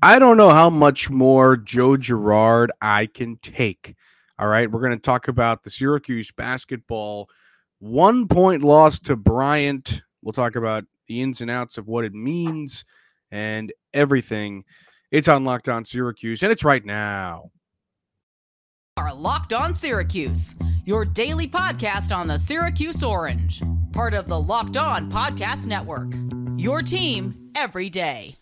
I don't know how much more Joe Girard I can take. All right, we're going to talk about the Syracuse basketball one point loss to Bryant. We'll talk about the ins and outs of what it means and everything. It's on Locked On Syracuse, and it's right now. Are Locked On Syracuse, your daily podcast on the Syracuse Orange, part of the Locked On Podcast Network. Your team every day.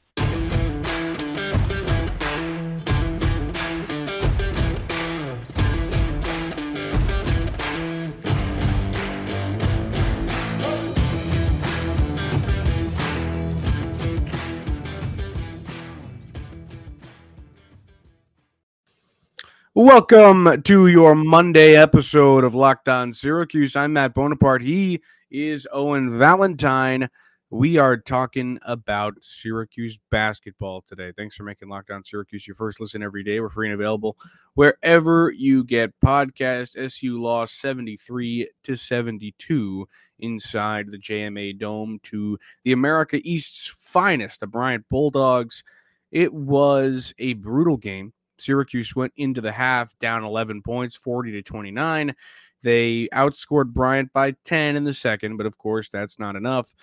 Welcome to your Monday episode of Locked On Syracuse. I'm Matt Bonaparte. He is Owen Valentine. We are talking about Syracuse basketball today. Thanks for making Locked On Syracuse your first listen every day. We're free and available wherever you get podcast. SU lost 73 to 72 inside the JMA Dome to the America East's finest, the Bryant Bulldogs. It was a brutal game Syracuse went into the half down 11 points, 40 to 29. They outscored Bryant by 10 in the second, but of course, that's not enough.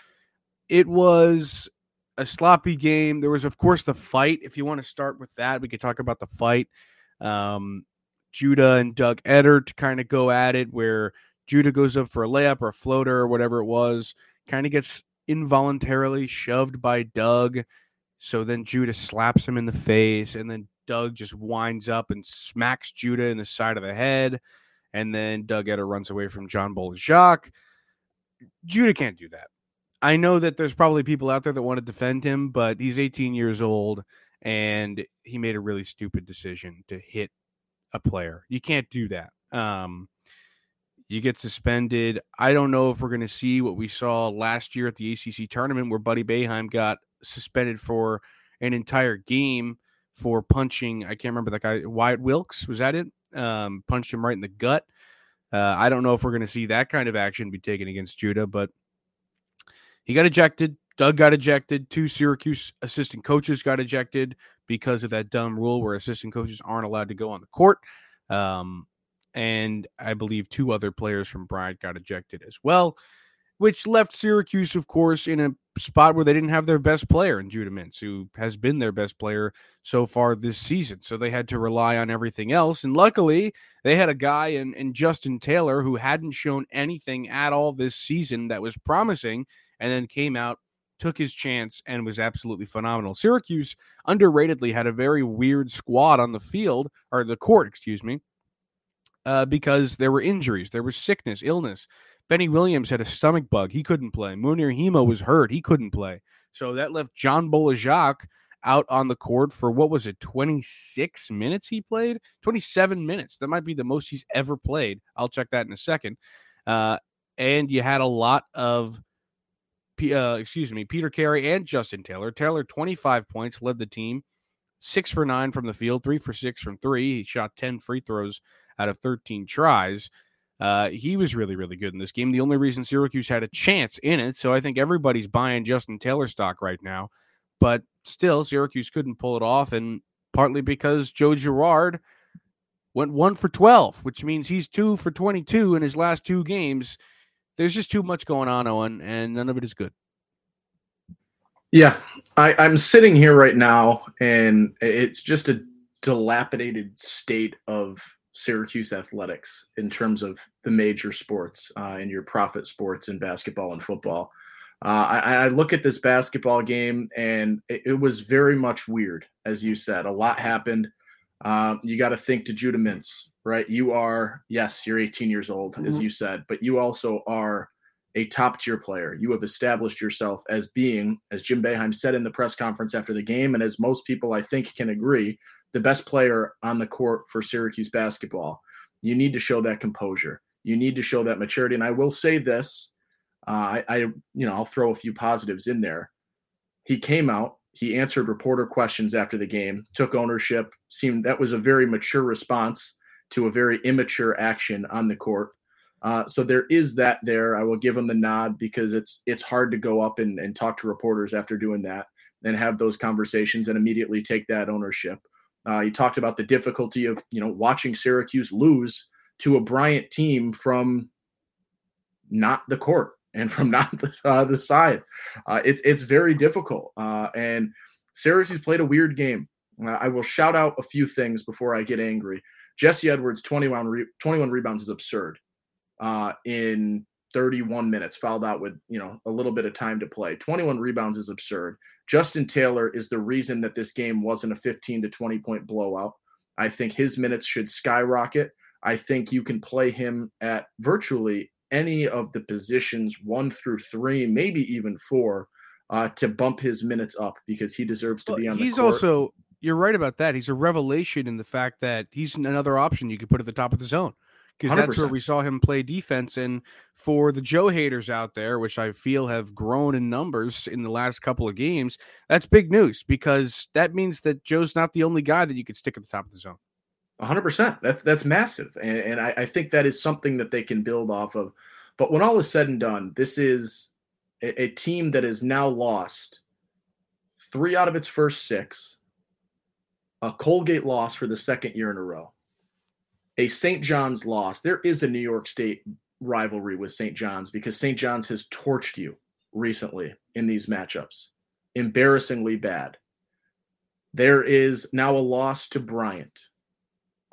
It was a sloppy game. There was, of course, the fight. If you want to start with that, we could talk about the fight. Um, Judah and Doug Edert to kind of go at it, where Judah goes up for a layup or a floater or whatever it was, kind of gets involuntarily shoved by Doug. So then Judah slaps him in the face, and then Doug just winds up and smacks Judah in the side of the head. And then Doug Edert runs away from John Jacques. Judah can't do that. I know that there's probably people out there that want to defend him, but he's 18 years old and he made a really stupid decision to hit a player. You can't do that. Um, you get suspended. I don't know if we're going to see what we saw last year at the ACC tournament where Buddy Boeheim got suspended for an entire game for punching. I can't remember that guy. Wyatt Wilkes was that it? Um, punched him right in the gut. Uh, I don't know if we're going to see that kind of action be taken against Judah, but he got ejected. Doug got ejected. Two Syracuse assistant coaches got ejected because of that dumb rule where assistant coaches aren't allowed to go on the court. Um, and I believe two other players from Bryant got ejected as well which left Syracuse, of course, in a spot where they didn't have their best player in Judah Mintz, who has been their best player so far this season. So they had to rely on everything else. And luckily, they had a guy in, in Justin Taylor who hadn't shown anything at all this season that was promising and then came out, took his chance, and was absolutely phenomenal. Syracuse underratedly had a very weird squad on the field, or the court, excuse me, uh, because there were injuries, there was sickness, illness. Benny Williams had a stomach bug. He couldn't play. Mounir Hima was hurt. He couldn't play. So that left John Jacques out on the court for what was it, 26 minutes he played? 27 minutes. That might be the most he's ever played. I'll check that in a second. Uh, and you had a lot of, uh, excuse me, Peter Carey and Justin Taylor. Taylor, 25 points, led the team, six for nine from the field, three for six from three. He shot 10 free throws out of 13 tries. Uh, he was really, really good in this game. The only reason Syracuse had a chance in it. So I think everybody's buying Justin Taylor stock right now. But still, Syracuse couldn't pull it off. And partly because Joe Girard went one for 12, which means he's two for 22 in his last two games. There's just too much going on, Owen, and none of it is good. Yeah, I, I'm sitting here right now, and it's just a dilapidated state of Syracuse athletics in terms of the major sports uh, and your profit sports in basketball and football. Uh, I, I, look at this basketball game and it, it, was very much weird, as you said. A lot happened. Uh, you got to think to Judah Mintz, right? You are, yes, you're 18 years old, mm-hmm. as you said, but you also are a top tier player. You have established yourself as being, as Jim Boeheim said in the press conference after the game, and as most people I think can agree, the best player on the court for Syracuse basketball. You need to show that composure. You need to show that maturity. And I will say this, uh, I, I, you know, I'll throw a few positives in there. He came out, he answered reporter questions after the game, took ownership. Seemed that was a very mature response to a very immature action on the court. Uh, so there is that there. I will give him the nod because it's it's hard to go up and, and talk to reporters after doing that. and have those conversations and immediately take that ownership. Uh, he talked about the difficulty of you know watching Syracuse lose to a Bryant team from not the court and from not the, uh, the side. Uh, it's it's very difficult. Uh, and Syracuse played a weird game. Uh, I will shout out a few things before I get angry. Jesse Edwards, 21, re- 21 rebounds is absurd uh, in 31 minutes, fouled out with you know a little bit of time to play. 21 rebounds is absurd. Justin Taylor is the reason that this game wasn't a 15 to 20 point blowout. I think his minutes should skyrocket. I think you can play him at virtually any of the positions one through three, maybe even four, uh, to bump his minutes up because he deserves to be on. He's the court. He's also you're right about that. He's a revelation in the fact that he's another option you could put at the top of the zone because that's where we saw him play defense. And for the Joe haters out there, which I feel have grown in numbers in the last couple of games, that's big news because that means that Joe's not the only guy that you could stick at the top of the zone. 100%. That's that's massive, and, and I, I think that is something that they can build off of. But when all is said and done, this is a, a team that has now lost three out of its first six, a Colgate loss for the second year in a row, a St. John's loss. There is a New York State rivalry with St. John's because St. John's has torched you recently in these matchups, embarrassingly bad. There is now a loss to Bryant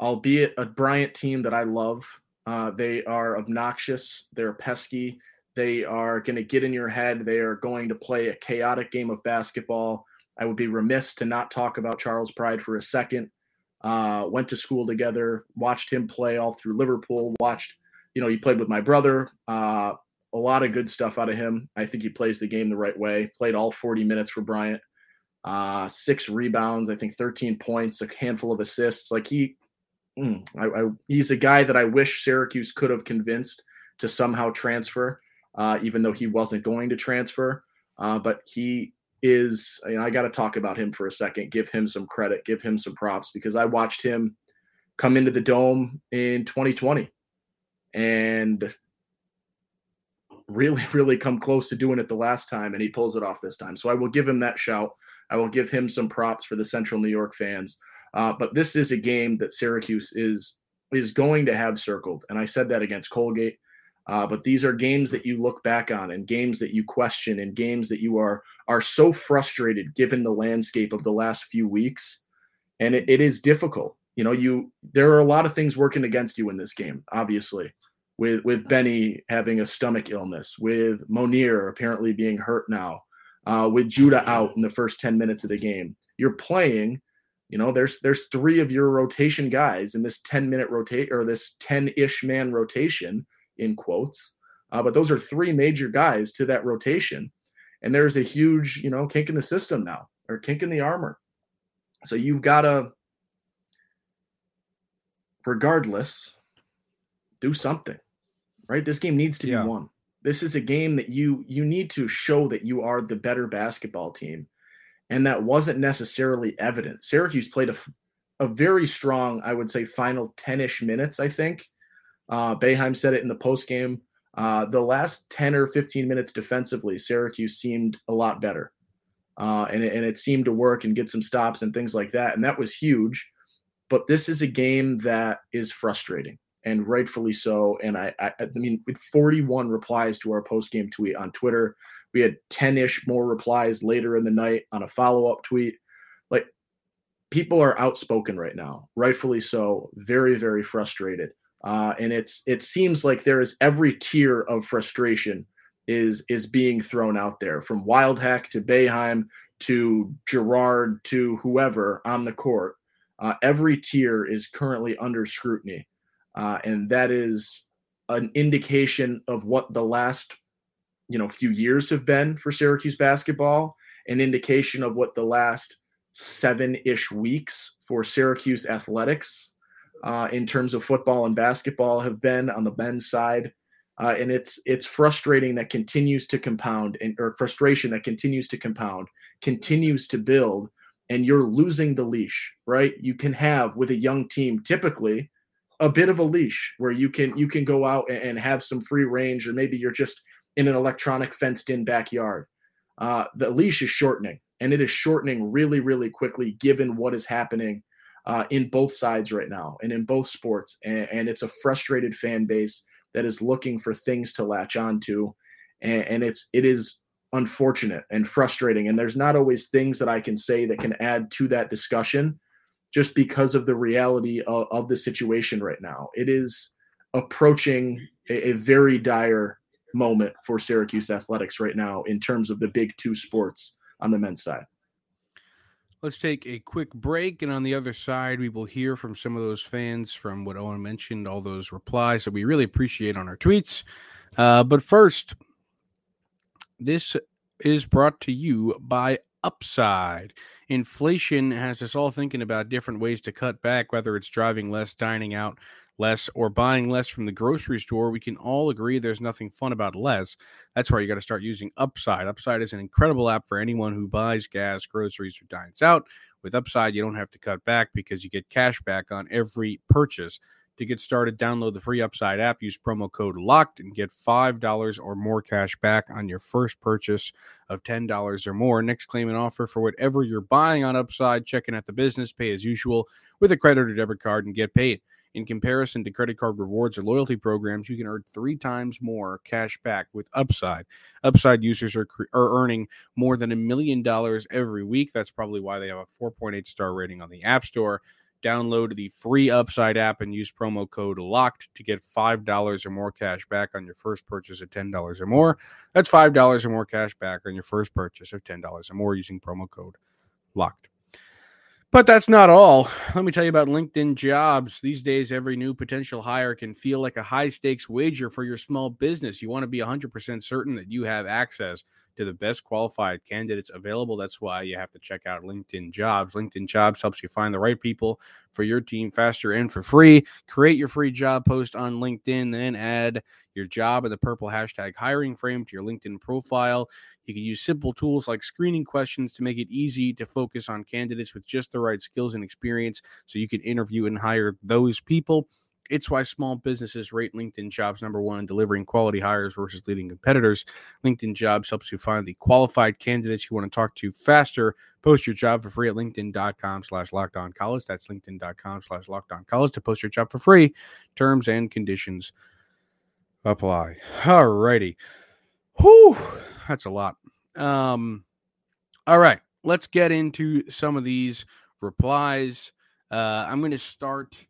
albeit a Bryant team that I love. Uh, they are obnoxious. They're pesky. They are going to get in your head. They are going to play a chaotic game of basketball. I would be remiss to not talk about Charles Pride for a second. Uh, went to school together, watched him play all through Liverpool. Watched, you know, he played with my brother. Uh, a lot of good stuff out of him. I think he plays the game the right way. Played all 40 minutes for Bryant. Uh, six rebounds, I think 13 points, a handful of assists. Like he mm, I, I, he's a guy that I wish Syracuse could have convinced to somehow transfer, uh, even though he wasn't going to transfer. Uh, but he is, you know, I got to talk about him for a second, give him some credit, give him some props because I watched him come into the dome in 2020 and really, really come close to doing it the last time, and he pulls it off this time. So I will give him that shout. I will give him some props for the Central New York fans. Uh, but this is a game that Syracuse is is going to have circled, and I said that against Colgate. Uh, but these are games that you look back on, and games that you question, and games that you are are so frustrated given the landscape of the last few weeks, and it, it is difficult. You know, you there are a lot of things working against you in this game, obviously. With with Benny having a stomach illness, with Mounir apparently being hurt now, uh, with Judah out in the first ten minutes of the game, you're playing you know, there's there's three of your rotation guys in this 10 minute rotate or this 10-ish man rotation in quotes. Uh, but those are three major guys to that rotation. And there's a huge, you know, kink in the system now or kink in the armor. So you've got to, regardless, do something, right? This game needs to yeah. be won. This is a game that you you need to show that you are the better basketball team and that wasn't necessarily evident. Syracuse played a, a very strong, I would say, final 10 ish minutes, I think. Uh, Boeheim said it in the post game. Uh, the last 10 or 15 minutes defensively, Syracuse seemed a lot better. Uh, and, it, and it seemed to work and get some stops and things like that. And that was huge. But this is a game that is frustrating and rightfully so. And I, I, I mean, with 41 replies to our post game tweet on Twitter, we had 10 ish more replies later in the night on a follow up tweet. Like people are outspoken right now, rightfully so, very, very frustrated. Uh, and it's it seems like there is every tier of frustration is is being thrown out there from Wildhack to Boeheim to Girard to whoever on the court. Uh, every tier is currently under scrutiny, uh, and that is an indication of what the last you know few years have been for Syracuse basketball, an indication of what the last seven-ish weeks for Syracuse athletics uh, in terms of football and basketball have been on the men's side. Uh, and it's it's frustrating that continues to compound and or frustration that continues to compound continues to build and you're losing the leash right you can have with a young team typically a bit of a leash where you can you can go out and, have some free range or maybe you're just in an electronic fenced in backyard. Uh, the leash is shortening and it is shortening really, really quickly given what is happening uh, in both sides right now and in both sports. And, and, it's a frustrated fan base that is looking for things to latch onto, and, and it's it is unfortunate and frustrating. And there's not always things that I can say that can add to that discussion, just because of the reality of, of the situation right now. It is approaching a, a very dire moment for Syracuse athletics right now in terms of the big two sports on the men's side. Let's take a quick break. And on the other side, we will hear from some of those fans from what Owen mentioned, all those replies that we really appreciate on our tweets. Uh, but first, this is brought to you by Upside. Inflation has us all thinking about different ways to cut back, whether it's driving less, dining out, less or buying less from the grocery store, we can all agree there's nothing fun about less. That's why you got to start using Upside. Upside is an incredible app for anyone who buys gas, groceries, or dines out. With Upside, you don't have to cut back because you get cash back on every purchase. To get started, download the free Upside app, use promo code LOCKED, and get $5 or more cash back on your first purchase of $10 or more. Next claim and offer for whatever you're buying on Upside. Checking at the business, pay as usual with a credit or debit card and get paid. In comparison to credit card rewards or loyalty programs, you can earn three times more cash back with Upside. Upside users are, are earning more than a million dollars every week. That's probably why they have a 4.8 star rating on the App Store. Download the free Upside app and use promo code LOCKED to get $5 or more cash back on your first purchase of $10 or more. That's $5 or more cash back on your first purchase of $10 or more using promo code LOCKED. But that's not all. Let me tell you about LinkedIn jobs. These days, every new potential hire can feel like a high stakes wager for your small business. You want to be 100% certain that you have access to the best qualified candidates available. That's why you have to check out LinkedIn Jobs. LinkedIn Jobs helps you find the right people for your team faster and for free. Create your free job post on LinkedIn, then add your job in the purple hashtag hiring frame to your LinkedIn profile. You can use simple tools like screening questions to make it easy to focus on candidates with just the right skills and experience so you can interview and hire those people. It's why small businesses rate LinkedIn jobs number one in delivering quality hires versus leading competitors. LinkedIn jobs helps you find the qualified candidates you want to talk to faster. Post your job for free at LinkedIn.com slash locked on college. That's LinkedIn.com slash locked on college to post your job for free. Terms and conditions apply. All righty. Whew, that's a lot. Um, all right, let's get into some of these replies. Uh, I'm going to start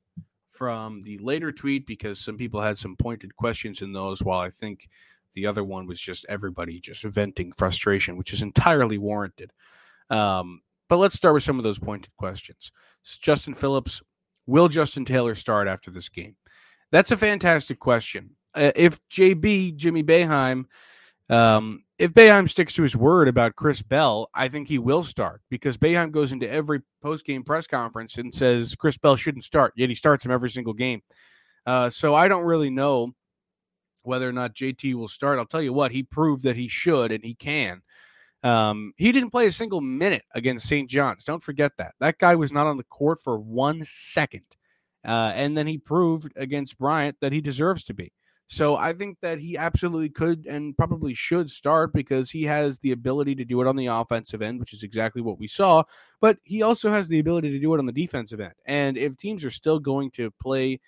from the later tweet because some people had some pointed questions in those, while I think the other one was just everybody just venting frustration, which is entirely warranted. Um, but let's start with some of those pointed questions. Justin Phillips, will Justin Taylor start after this game? That's a fantastic question. Uh, if JB, Jimmy Boeheim, um, if Boeheim sticks to his word about Chris Bell, I think he will start because Boeheim goes into every post-game press conference and says Chris Bell shouldn't start, yet he starts him every single game. Uh, so I don't really know whether or not JT will start. I'll tell you what, he proved that he should and he can. Um, he didn't play a single minute against St. John's. Don't forget that. That guy was not on the court for one second. Uh, and then he proved against Bryant that he deserves to be. So I think that he absolutely could and probably should start because he has the ability to do it on the offensive end, which is exactly what we saw. But he also has the ability to do it on the defensive end. And if teams are still going to play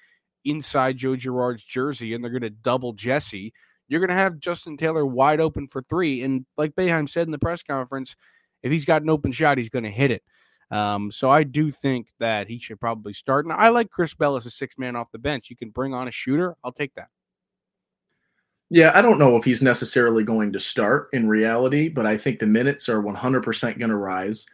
inside Joe Girard's jersey and they're going to double Jesse, you're going to have Justin Taylor wide open for three. And like Boeheim said in the press conference, if he's got an open shot, he's going to hit it. Um, so I do think that he should probably start. And I like Chris Bell as a six man off the bench. You can bring on a shooter. I'll take that. Yeah, I don't know if he's necessarily going to start in reality, but I think the minutes are 100% going to rise.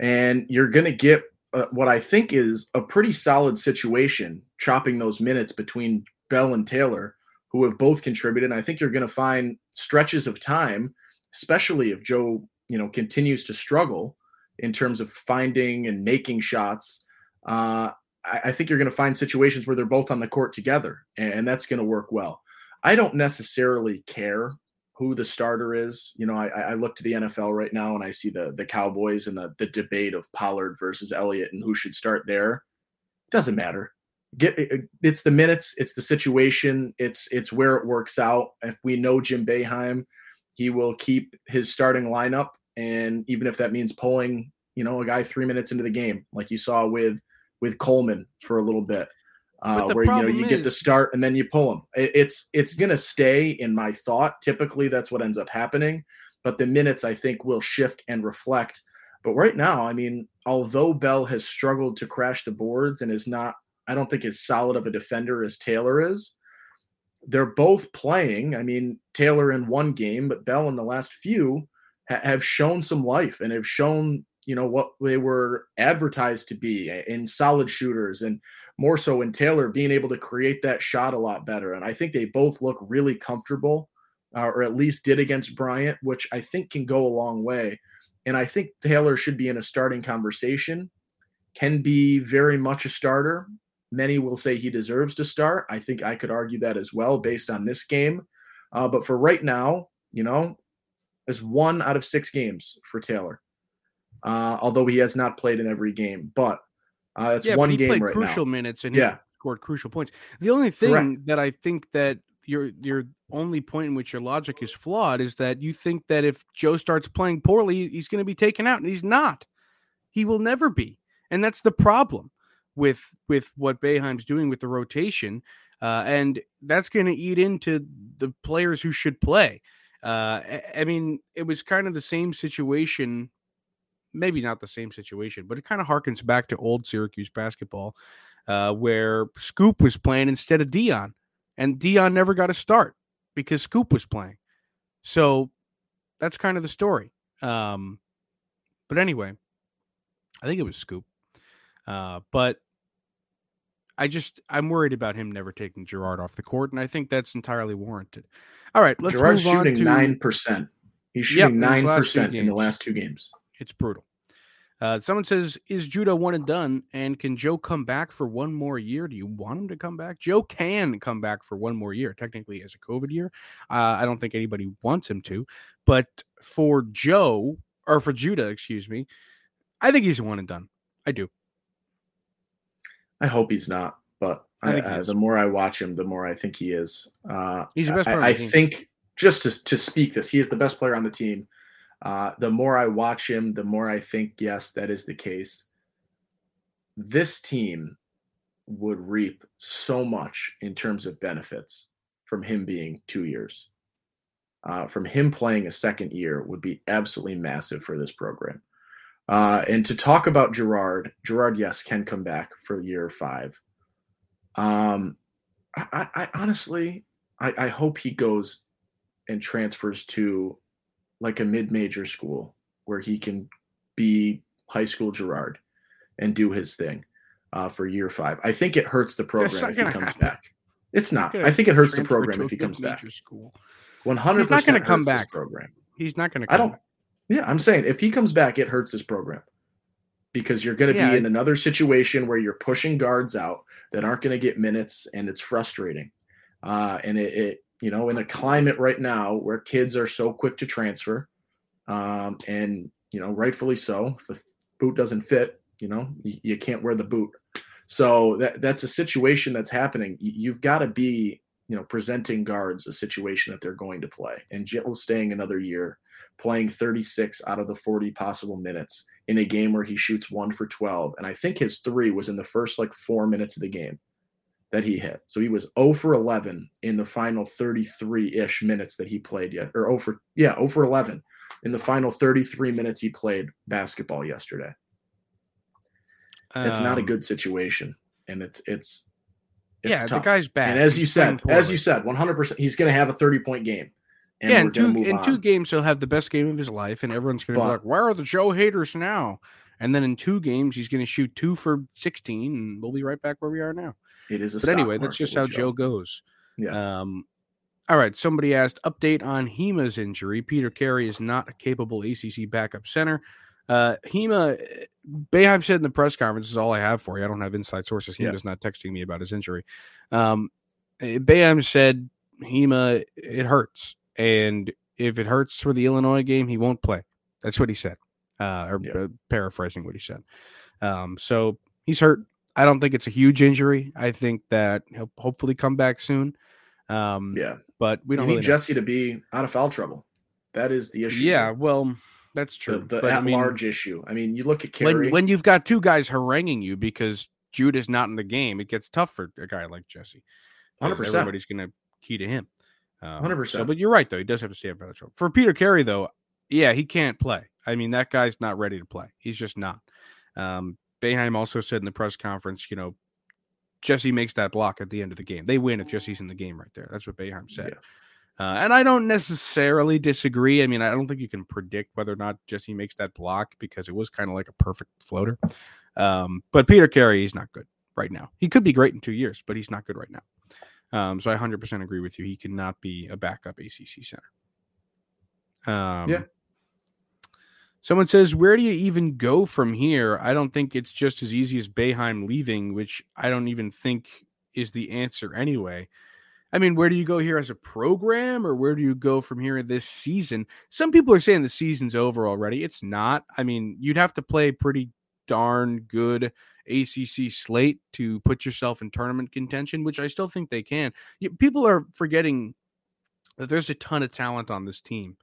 And you're going to get uh, what I think is a pretty solid situation, chopping those minutes between Bell and Taylor, who have both contributed. And I think you're going to find stretches of time, especially if Joe, you know, continues to struggle in terms of finding and making shots. Uh, I, I think you're going to find situations where they're both on the court together, and, and that's going to work well. I don't necessarily care who the starter is. You know, I, I look to the NFL right now and I see the the Cowboys and the the debate of Pollard versus Elliott and who should start there. It doesn't matter. Get it's the minutes, it's the situation, it's it's where it works out. If we know Jim Boeheim, he will keep his starting lineup and even if that means pulling, you know, a guy three minutes into the game, like you saw with with Coleman for a little bit, uh, where you know you is, get the start and then you pull him. It, it's it's gonna stay in my thought. Typically, that's what ends up happening, but the minutes I think will shift and reflect. But right now, I mean, although Bell has struggled to crash the boards and is not, I don't think as solid of a defender as Taylor is they're both playing. I mean, Taylor in one game, but Bell in the last few ha- have shown some life and have shown, you know, what they were advertised to be in solid shooters and more so in Taylor being able to create that shot a lot better. And I think they both look really comfortable, uh, or at least did against Bryant, which I think can go a long way. And I think Taylor should be in a starting conversation, can be very much a starter. Many will say he deserves to start. I think I could argue that as well based on this game. Uh, but for right now, you know, is one out of six games for Taylor. Uh, although he has not played in every game, but uh, it's yeah, one he game played right crucial now. minutes and yeah. scored crucial points. The only thing Correct. that I think that your your only point in which your logic is flawed is that you think that if Joe starts playing poorly, he's going to be taken out, and he's not. He will never be, and that's the problem with with what Boeheim's doing with the rotation, uh, and that's going to eat into the players who should play. Uh, I mean, it was kind of the same situation, maybe not the same situation, but it kind of harkens back to old Syracuse basketball, uh, where Scoop was playing instead of Dion, and Dion never got a start because Scoop was playing. So that's kind of the story. Um, but anyway, I think it was Scoop. Uh, but I just I'm worried about him never taking Girard off the court, and I think that's entirely warranted. All right, let's Girard's move shooting nine percent. He's shooting nine yep, percent in the last two games. It's brutal. Uh, someone says, "Is Judah one and done? And can Joe come back for one more year? Do you want him to come back? Joe can come back for one more year. Technically, as a COVID year, uh, I don't think anybody wants him to. But for Joe or for Judah, excuse me, I think he's one and done. I do. I hope he's not, but I, I, the more I watch him, the more I think he is. Uh, he's the best player. I, I think just to to speak this, he is the best player on the team. Uh, the more I watch him, the more I think yes, that is the case. This team would reap so much in terms of benefits from him being two years. Uh, from him playing a second year would be absolutely massive for this program. Uh, and to talk about Girard, Girard, yes, can come back for year five. Um, I, I honestly, I, I hope he goes and transfers to like a mid-major school where he can be high school Girard and do his thing uh, for year five. I think it hurts the program if he comes happen. back. It's not. I think it hurts the program if he comes back. School. One hundred. He's not going to come back. Program. He's not going to. I don't. Back. Yeah, I'm saying if he comes back, it hurts this program because you're going to yeah, be in another situation where you're pushing guards out that aren't going to get minutes, and it's frustrating. Uh, and it, it, you know, in a climate right now where kids are so quick to transfer, um, and you know, rightfully so. If the boot doesn't fit, you know, you, you can't wear the boot. So that that's a situation that's happening. You've got to be, you know, presenting guards a situation that they're going to play. And Joe staying another year playing 36 out of the 40 possible minutes in a game where he shoots one for 12. And I think his three was in the first like four minutes of the game that he hit. So he was 0 for 11 in the final 33 ish minutes that he played yet, or 0 for, yeah, 0 for 11 in the final 33 minutes he played basketball yesterday. Um, it's not a um, good situation. And it's, it's, it's yeah, tough. the guy's bad. And as you said, as you said, 100%, he's going to have a 30 point game. And yeah, in two in two games he'll have the best game of his life, and everyone's going to be like, "Where are the Joe haters now?" And then in two games he's going to shoot two for sixteen, and we'll be right back where we are now. It is, but anyway, that's just how Joe. Joe goes. Yeah. Um, all right. Somebody asked update on Hima's injury. Peter Carey is not a capable ACC backup center. Uh, Hima, Boeheim said in the press conference, is all I have for you. I don't have inside sources. Hima's yeah. not texting me about his injury. Um, Boeheim said Hema, it hurts and if it hurts for the Illinois game, he won't play. That's what he said, uh, or yeah. paraphrasing what he said. Um, so he's hurt. I don't think it's a huge injury. I think that he'll hopefully come back soon. Um, yeah, but we don't you need really Jesse to be out of foul trouble. That is the issue. Yeah, well, That's true. The, the at large issue. I mean, you look at Carey. When, when you've got two guys haranguing you because Jude is not in the game, it gets tough for a guy like Jesse. Hundred percent. Everybody's going to key to him. Um, Hundred um, percent. So, but you're right though. He does have to stay out up for For Peter Carey though, yeah, he can't play. I mean, that guy's not ready to play. He's just not. Um, Boeheim also said in the press conference, you know, Jesse makes that block at the end of the game. They win if Jesse's in the game right there. That's what Boeheim said. Yeah. Uh, and I don't necessarily disagree. I mean, I don't think you can predict whether or not Jesse makes that block because it was kind of like a perfect floater. Um, but Peter Carey, he's not good right now. He could be great in two years, but he's not good right now. Um, so I 100% agree with you. He cannot be a backup ACC center. Um, yeah. Someone says, Where do you even go from here? I don't think it's just as easy as Boeheim leaving, which I don't even think is the answer anyway. I mean, where do you go here as a program, or where do you go from here this season? Some people are saying the season's over already. It's not. I mean, you'd have to play pretty darn good ACC slate to put yourself in tournament contention, which I still think they can. People are forgetting that there's a ton of talent on this team.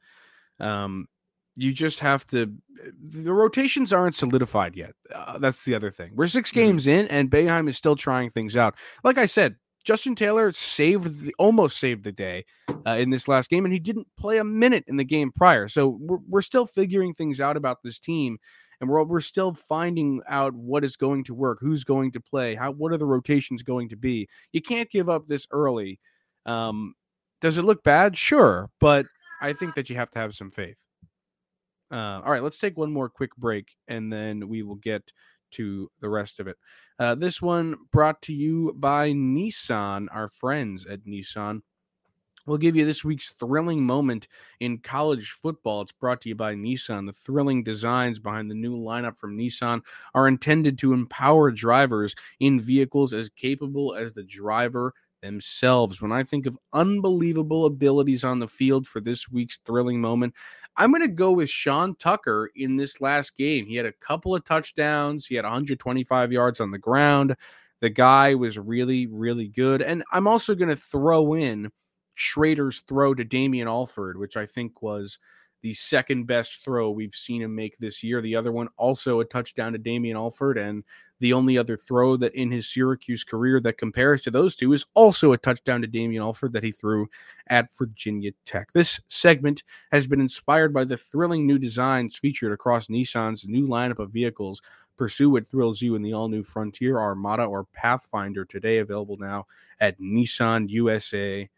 Um, you just have to. The rotations aren't solidified yet. Uh, that's the other thing. We're 6 mm-hmm. games in, and Boeheim is still trying things out. Like I said, Justin Taylor saved the, almost saved the day uh, in this last game, and he didn't play a minute in the game prior. So we're, we're still figuring things out about this team, and we're we're still finding out what is going to work, who's going to play, how what are the rotations going to be. You can't give up this early. Um, does it look bad? Sure, but I think that you have to have some faith. Uh, all right, let's take one more quick break, and then we will get to the rest of it. Uh, this one brought to you by Nissan, our friends at Nissan. We'll give you this week's thrilling moment in college football. It's brought to you by Nissan. The thrilling designs behind the new lineup from Nissan are intended to empower drivers in vehicles as capable as the driver themselves. When I think of unbelievable abilities on the field for this week's thrilling moment, I'm going to go with Sean Tucker in this last game. He had a couple of touchdowns, he had 125 yards on the ground. The guy was really, really good. And I'm also going to throw in Shrader's throw to Damien Alford, which I think was the second best throw we've seen him make this year. The other one also a touchdown to Damien Alford, and the only other throw that in his Syracuse career that compares to those two is also a touchdown to Damien Alford that he threw at Virginia Tech. This segment has been inspired by the thrilling new designs featured across Nissan's new lineup of vehicles. Pursue what thrills you in the all new Frontier, Armada, or Pathfinder today, available now at nissanusa.com.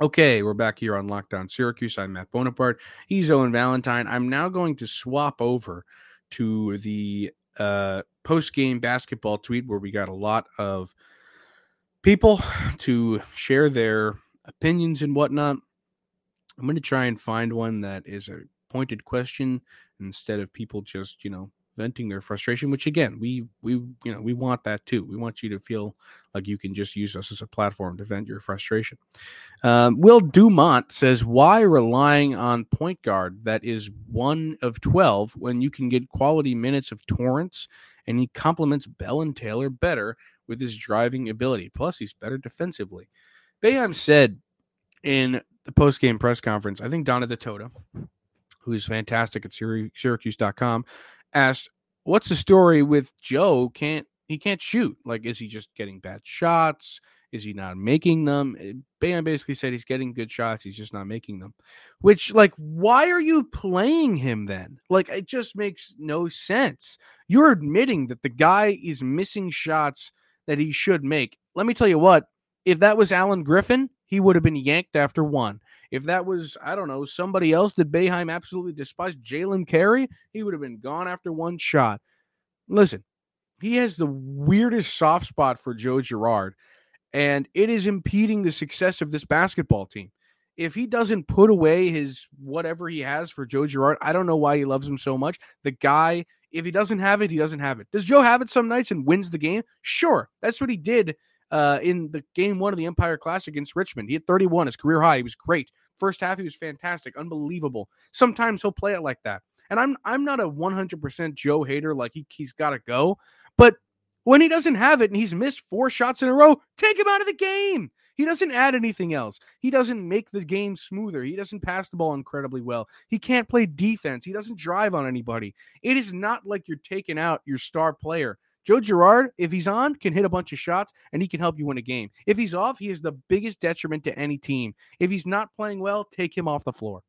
Okay, we're back here on Locked On Syracuse. I'm Matt Bonaparte. He's Owen Valentine. I'm now going to swap over to the uh, post game basketball tweet where we got a lot of people to share their opinions and whatnot. I'm going to try and find one that is a pointed question instead of people just, you know, venting their frustration which again we we you know we want that too. We want you to feel like you can just use us as a platform to vent your frustration. Um, will dumont says why relying on point guard that is one of 12 when you can get quality minutes of Torrence and he complements bell and taylor better with his driving ability plus he's better defensively? Boeheim said in the post-game press conference i think donna Ditota who is fantastic at Syracuse.com, asked, "What's the story with Joe? Can't he can't shoot? Like, is he just getting bad shots? Is he not making them?" Eh, Bam basically said he's getting good shots, he's just not making them. Which, like, why are you playing him then? Like, it just makes no sense. You're admitting that the guy is missing shots that he should make. Let me tell you what. If that was Alan Griffin, he would have been yanked after one. If that was, I don't know, somebody else that Boeheim absolutely despised, Jalen Carey, he would have been gone after one shot. Listen, he has the weirdest soft spot for Joe Girard, and it is impeding the success of this basketball team. If he doesn't put away his whatever he has for Joe Girard, I don't know why he loves him so much. The guy, if he doesn't have it, he doesn't have it. Does Joe have it some nights and wins the game? Sure. That's what he did uh, in the game one of the Empire Classic against Richmond. He had 31, his career high. He was great. First half, he was fantastic, unbelievable. Sometimes he'll play it like that. And I'm I'm not a 100% Joe hater, like he, he's got to go. But when he doesn't have it and he's missed four shots in a row, take him out of the game. He doesn't add anything else. He doesn't make the game smoother. He doesn't pass the ball incredibly well. He can't play defense. He doesn't drive on anybody. It is not like you're taking out your star player. Joe Girard, if he's on, can hit a bunch of shots and he can help you win a game. If he's off, he is the biggest detriment to any team. If he's not playing well, take him off the floor.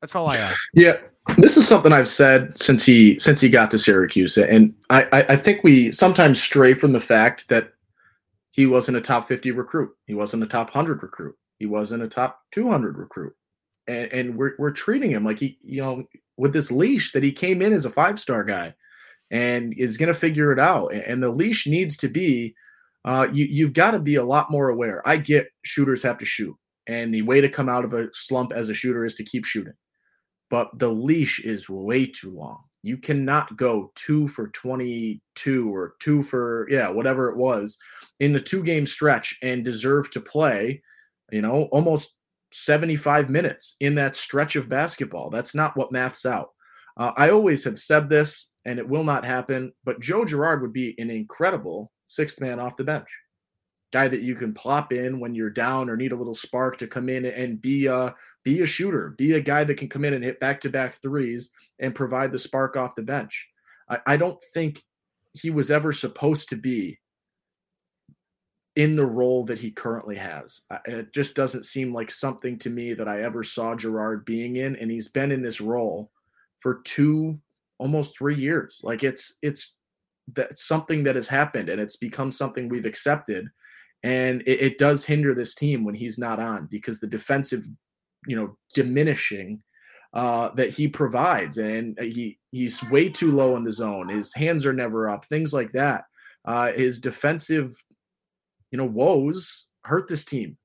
That's all I ask. Yeah, this is something I've said since he since he got to Syracuse, and I, I, I think we sometimes stray from the fact that he wasn't a top fifty recruit. He wasn't a top hundred recruit. He wasn't a top two hundred recruit, and and we're we're treating him like he you know with this leash that he came in as a five star guy, and is going to figure it out. And the leash needs to be. Uh, you, you've got to be a lot more aware. I get shooters have to shoot, and the way to come out of a slump as a shooter is to keep shooting but the leash is way too long. You cannot go two for 22 or two for, yeah, whatever it was in the two game stretch and deserve to play, you know, almost 75 minutes in that stretch of basketball. That's not what maths out. Uh, I always have said this, and it will not happen, but Joe Girard would be an incredible sixth man off the bench guy that you can plop in when you're down or need a little spark to come in and be a be a shooter, be a guy that can come in and hit back to back threes and provide the spark off the bench. I, I don't think he was ever supposed to be in the role that he currently has. It just doesn't seem like something to me that I ever saw Girard being in, and he's been in this role for two, almost three years. Like it's it's that something that has happened, and it's become something we've accepted and it, it, does hinder this team when he's not on because the defensive, you know, diminishing uh, that he provides, and he he's way too low in the zone. His hands are never up, things like that. Uh, his defensive, you know, woes hurt this team,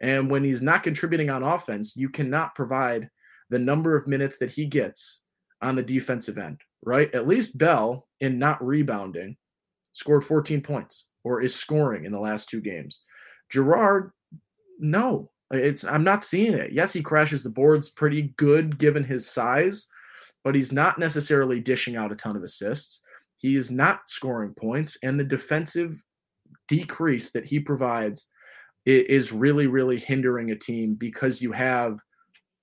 and when he's not contributing on offense, you cannot provide the number of minutes that he gets on the defensive end. Right? At least Bell, in not rebounding, scored 14 points or is scoring in the last two games. Girard, no, it's I'm not seeing it. Yes, he crashes the boards pretty good given his size, but he's not necessarily dishing out a ton of assists. He is not scoring points, and the defensive decrease that he provides is really, really hindering a team because you have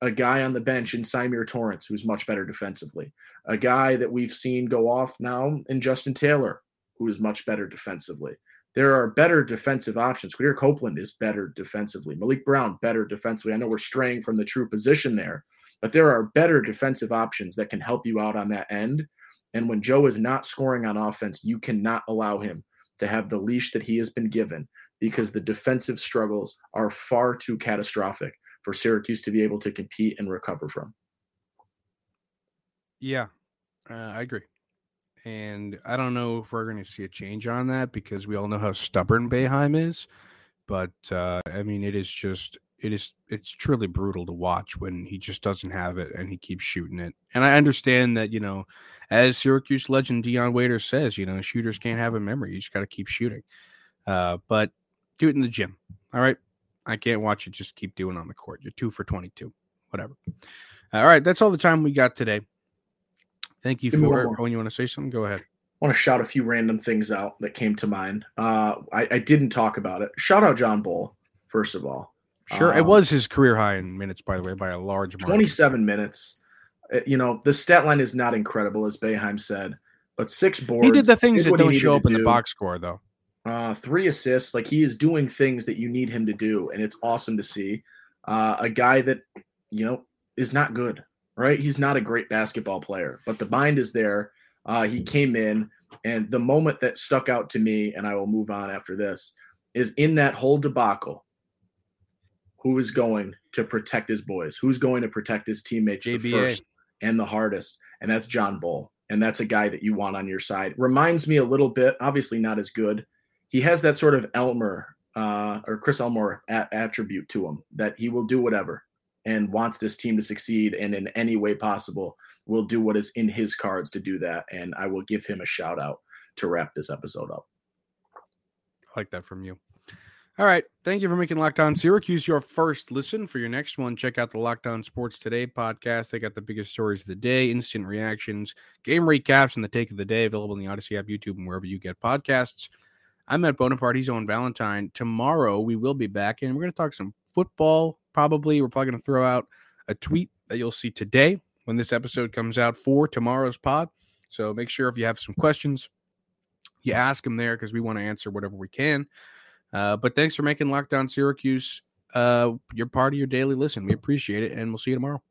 a guy on the bench in Symir Torrence who's much better defensively, a guy that we've seen go off now in Justin Taylor who is much better defensively. There are better defensive options. Quadir Copeland is better defensively. Maliq Brown, better defensively. I know we're straying from the true position there, but there are better defensive options that can help you out on that end. And when Joe is not scoring on offense, you cannot allow him to have the leash that he has been given because the defensive struggles are far too catastrophic for Syracuse to be able to compete and recover from. Yeah, uh, I agree. And I don't know if we're going to see a change on that because we all know how stubborn Boeheim is. But uh, I mean, it is just it is it's truly brutal to watch when he just doesn't have it and he keeps shooting it. And I understand that you know, as Syracuse legend Dion Waiters says, you know, shooters can't have a memory. You just got to keep shooting. Uh, but do it in the gym. All right. I can't watch it. Just keep doing on the court. You're two for 22, whatever. All right. That's all the time we got today. Thank you for. When oh, you want to say something, go ahead. I want to shout a few random things out that came to mind. Uh, I, I, didn't talk about it. Shout out John Bol, first of all. Sure, um, it was his career high in minutes, by the way, by a large margin. Twenty-seven minutes. Uh, you know, the stat line is not incredible, as Boeheim said, but six boards. He did the things that don't show up in do. the box score, though. Uh, three assists. Like he is doing things that you need him to do, and it's awesome to see. Uh, a guy that you know is not good right? He's not a great basketball player, but the mind is there. Uh, he came in, and the moment that stuck out to me, and I will move on after this, is in that whole debacle. Who is going to protect his boys? Who's going to protect his teammates JBA. the first and the hardest? And that's John Bol. And that's a guy that you want on your side. Reminds me a little bit, obviously not as good. He has that sort of Elmer uh, or Chris Elmore a- attribute to him that he will do whatever and wants this team to succeed and in any way possible will do what is in his cards to do that. And i will give him a shout out to wrap this episode up. I like that from you. All right. Thank you for making Locked On Syracuse your first listen. For your next one check out the Locked On Sports Today podcast. They got the biggest stories of the day instant reactions game recaps and the take of the day available in the odyssey app youtube and wherever you get podcasts I'm Matt Bonaparte. He's Owen Valentine. Tomorrow we will be back and we're going to talk some football. Probably we're probably going to throw out a tweet that you'll see today when this episode comes out for tomorrow's pod. So make sure if you have some questions, you ask them there because we want to answer whatever we can. Uh, but thanks for making Locked On Syracuse uh, your part of your daily listen. We appreciate it, and we'll see you tomorrow.